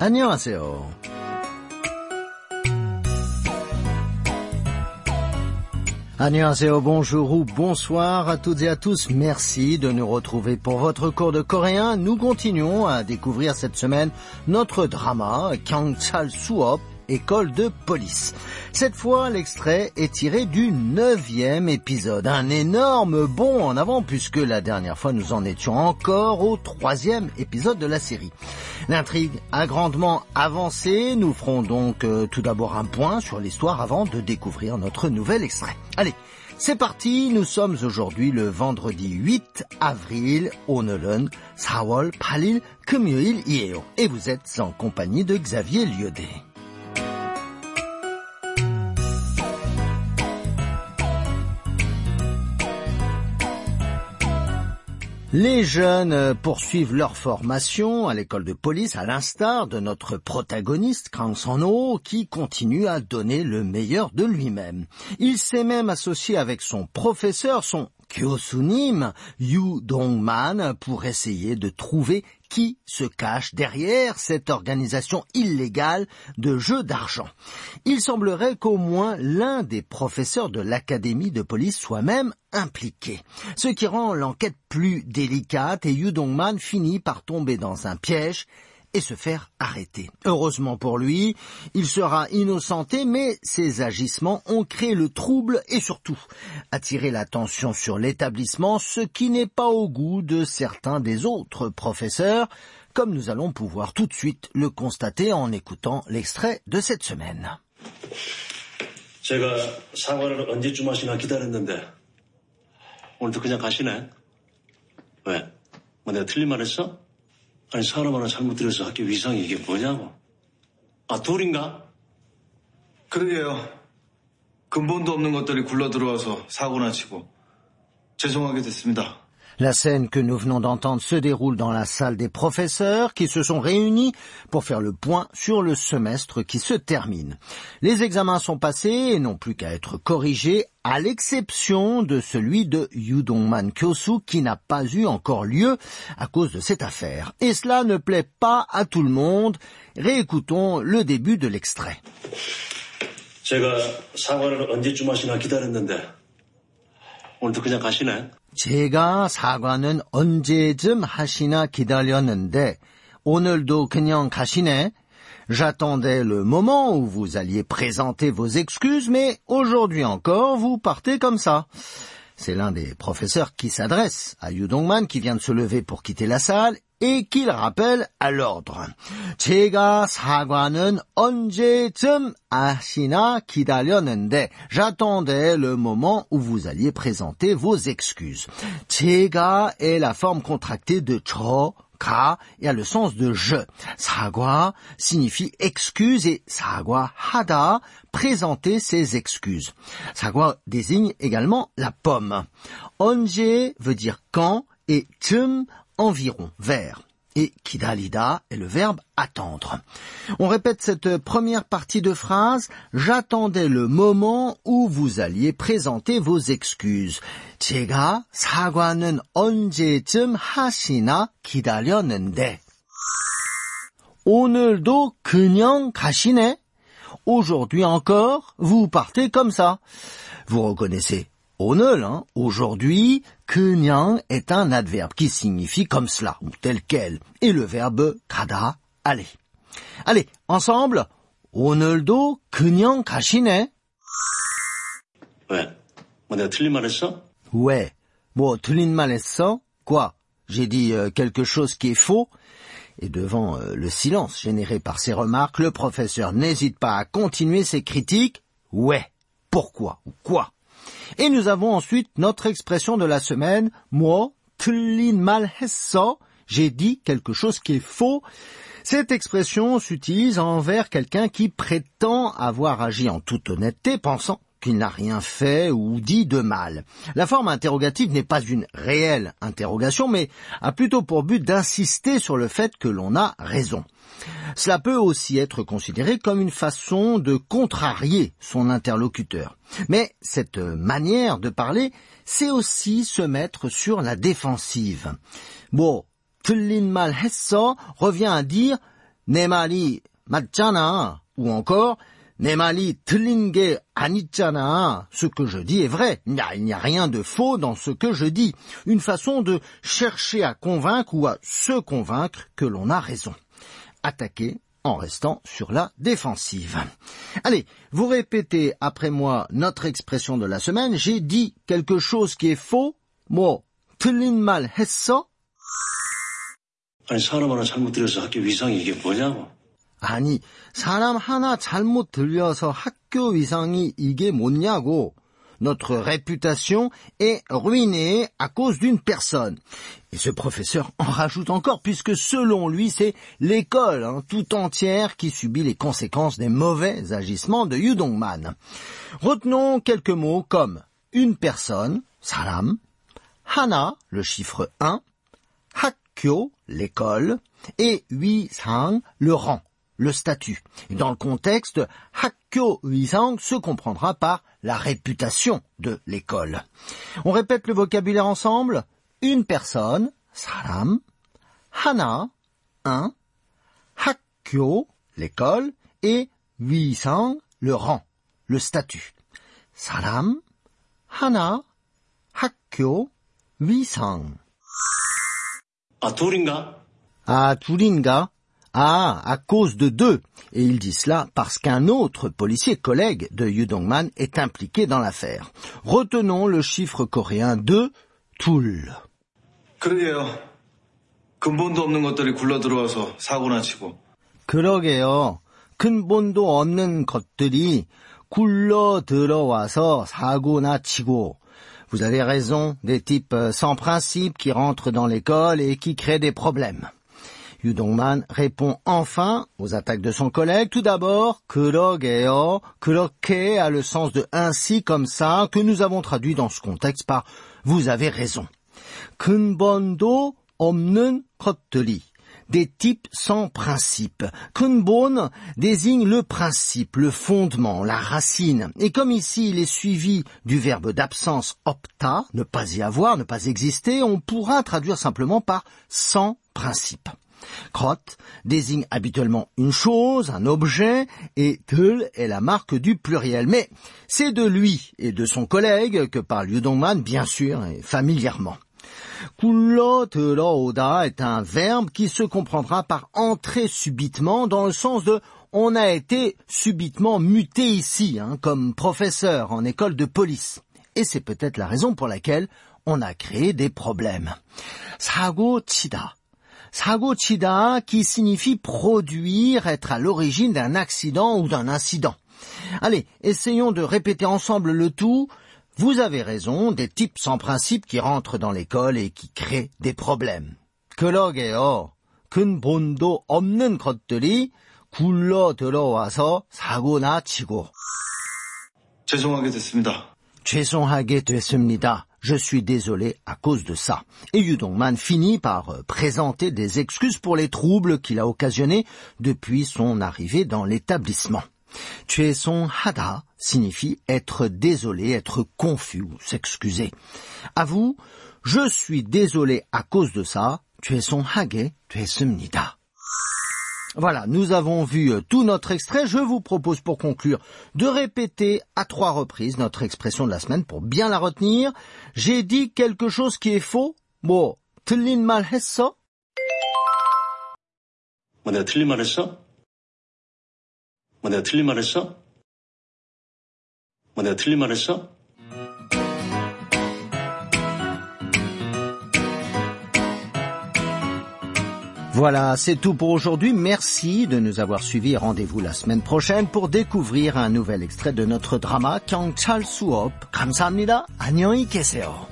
안녕하세요. Annyeonghaseyo, bonjour ou bonsoir à toutes et à tous. Merci de nous retrouver pour votre cours de coréen. Nous continuons à découvrir cette semaine notre drama Kyangchal Suop école de police. Cette fois, l'extrait est tiré du neuvième épisode. Un énorme bond en avant puisque la dernière fois nous en étions encore au troisième épisode de la série. L'intrigue a grandement avancé. Nous ferons donc euh, tout d'abord un point sur l'histoire avant de découvrir notre nouvel extrait. Allez, c'est parti, nous sommes aujourd'hui le vendredi 8 avril, 오늘은 4월 8일 금요일이에요. Et vous êtes en compagnie de Xavier Liodé. Les jeunes poursuivent leur formation à l'école de police à l'instar de notre protagoniste Kang Son-ho qui continue à donner le meilleur de lui-même. Il s'est même associé avec son professeur, son Kyosunim, Yu Dongman, pour essayer de trouver qui se cache derrière cette organisation illégale de jeux d'argent. Il semblerait qu'au moins l'un des professeurs de l'académie de police soit même impliqué, ce qui rend l'enquête plus délicate et Yu Dongman finit par tomber dans un piège et se faire arrêter. Heureusement pour lui, il sera innocenté, mais ses agissements ont créé le trouble et surtout attiré l'attention sur l'établissement, ce qui n'est pas au goût de certains des autres professeurs, comme nous allons pouvoir tout de suite le constater en écoutant l'extrait de cette semaine. 아니 사람 하나 잘못 들여서 학교 위상이 이게 뭐냐고. 아 돌인가? 그러게요. 근본도 없는 것들이 굴러 들어와서 사고나 치고 죄송하게 됐습니다. La scène que nous venons d'entendre se déroule dans la salle des professeurs qui se sont réunis pour faire le point sur le semestre qui se termine. Les examens sont passés et n'ont plus qu'à être corrigés à l'exception de celui de Yudongman Kyosu qui n'a pas eu encore lieu à cause de cette affaire. Et cela ne plaît pas à tout le monde. Réécoutons le début de l'extrait. 제가 사과를 언제쯤 하시나 기다렸는데 오늘도 그냥 가시네. 제가 사과는 언제쯤 하시나 기다렸는데 오늘도 그냥 가시네. J'attendais le moment où vous alliez présenter vos excuses, mais aujourd'hui encore, vous partez comme ça. C'est l'un des professeurs qui s'adresse à Yu Dongman qui vient de se lever pour quitter la salle et qu'il rappelle à l'ordre. J'attendais le moment où vous alliez présenter vos excuses. 제가 est la forme contractée de tro ka, il y a le sens de je. Sagwa signifie excuse et sagwa hada, présenter ses excuses. Sagwa désigne également la pomme. Onje veut dire quand et chum environ, vers Et kidalida est le verbe attendre. On répète cette première partie de phrase. J'attendais le moment où vous alliez présenter vos excuses. 제가 사과는 언제쯤 하시나 기다렸는데. 오늘도 그냥 가시네. Aujourd'hui encore, vous partez comme ça. Vous reconnaissez 오늘, hein, aujourd'hui, 그냥 est un adverbe qui signifie comme cela, ou tel quel, et le verbe 가다, aller. Allez, ensemble, 오늘도 그냥 가시네. 왜? 뭐 내가 틀린 말 했어? Ouais. Bon, 틀린 말 했어? Quoi? J'ai dit euh, quelque chose qui est faux. Et devant euh, le silence généré par ces remarques, le professeur n'hésite pas à continuer ses critiques. Ouais. Pourquoi? Ou quoi? Et nous avons ensuite notre expression de la semaine, moi, kullin mal j'ai dit quelque chose qui est faux. Cette expression s'utilise envers quelqu'un qui prétend avoir agi en toute honnêteté, pensant qui n'a rien fait ou dit de mal. La forme interrogative n'est pas une réelle interrogation, mais a plutôt pour but d'insister sur le fait que l'on a raison. Cela peut aussi être considéré comme une façon de contrarier son interlocuteur. Mais cette manière de parler, c'est aussi se mettre sur la défensive. Bon, mal revient à dire Nemali Matjana ou encore 내 말이 틀린 게 아니잖아. Ce que je dis est vrai. Il n'y a, il n'y a rien de faux dans ce que je dis. Une façon de chercher à convaincre ou à se convaincre que l'on a raison. Attaquer en restant sur la défensive. Allez, vous répétez après moi notre expression de la semaine. J'ai dit quelque chose qui est faux. 뭐 틀린 말 했어? 아니 사람 하나 잘못 들여서 학교 위상이 이게 뭐냐고. 아니, 사람 하나 잘못 들려서 학교 위상이 이게 뭐냐고. Notre réputation est ruinée à cause d'une personne. Et ce professeur en rajoute encore puisque selon lui c'est l'école hein, tout entière qui subit les conséquences des mauvais agissements de Yu Dongman. Retenons quelques mots comme une personne, salam, hana, le chiffre 1, hakyo, l'école, et wisang, le rang le statut. Et dans le contexte, Hakkyo Uisang se comprendra par la réputation de l'école. On répète le vocabulaire ensemble. Une personne, saram, hana, un, hakkyo, l'école, et uisang, le rang, le statut. Saram, hana, hakkyo, uisang. Aturinga. Aturinga Ah, à cause de deux. Et il dit cela parce qu'un autre policier collègue de Yu Dongman est impliqué dans l'affaire. Retenons le chiffre coréen de Toul. 그러게요. 근본도 없는 것들이 굴러 들어와서 사고나 치고 그러게요. 근본도 없는 것들이 굴러 들어와서 사고나 치고 vous avez raison, des types sans principe qui rentrent dans l'école et qui créent des problèmes. Yudongman répond enfin aux attaques de son collègue. Tout d'abord, Kurogeo, Kuroke a le sens de ainsi comme ça que nous avons traduit dans ce contexte par vous avez raison. Kunbondo omnen kotteli des types sans principe. Kunbon désigne le principe, le fondement, la racine. Et comme ici il est suivi du verbe d'absence opta, ne pas y avoir, ne pas exister, on pourra traduire simplement par sans principe. Krot désigne habituellement une chose, un objet, et tul est la marque du pluriel. Mais c'est de lui et de son collègue que parle Yudongman, bien sûr, et familièrement. Kullo oda est un verbe qui se comprendra par entrer subitement dans le sens de on a été subitement muté ici, hein, comme professeur en école de police. Et c'est peut-être la raison pour laquelle on a créé des problèmes. 사고치다 qui signifie produire, être à l'origine d'un accident ou d'un incident. Allez, essayons de répéter ensemble le tout. Vous avez raison, des types sans principe qui rentrent dans l'école et qui créent des problèmes. 그러게요. 근본도 없는 것들이 굴러 들어와서 사고나 치고. 죄송하게 됐습니다. 죄송하게 됐습니다. je suis désolé à cause de ça. Et Yudongman finit par euh, présenter des excuses pour les troubles qu'il a occasionnés depuis son arrivée dans l'établissement. Tuer son hada signifie être désolé, être confus ou s'excuser. À vous, je suis désolé à cause de ça, tuer son hage, tuer semnida. Voilà, nous avons vu euh, tout notre extrait. Je vous propose pour conclure de répéter à trois reprises notre expression de la semaine pour bien la retenir. J'ai dit quelque chose qui est faux. 뭐 틀린 말 했어? 뭐 내가 틀린 말 했어? 뭐 내가 틀린 말 했어? 뭐 내가 틀린 말 했어? Voilà, c'est tout pour aujourd'hui. Merci de nous avoir suivis. Rendez-vous la semaine prochaine pour découvrir un nouvel extrait de notre drama Kyangchal Suop. 감사합니다. 안녕히 계세요.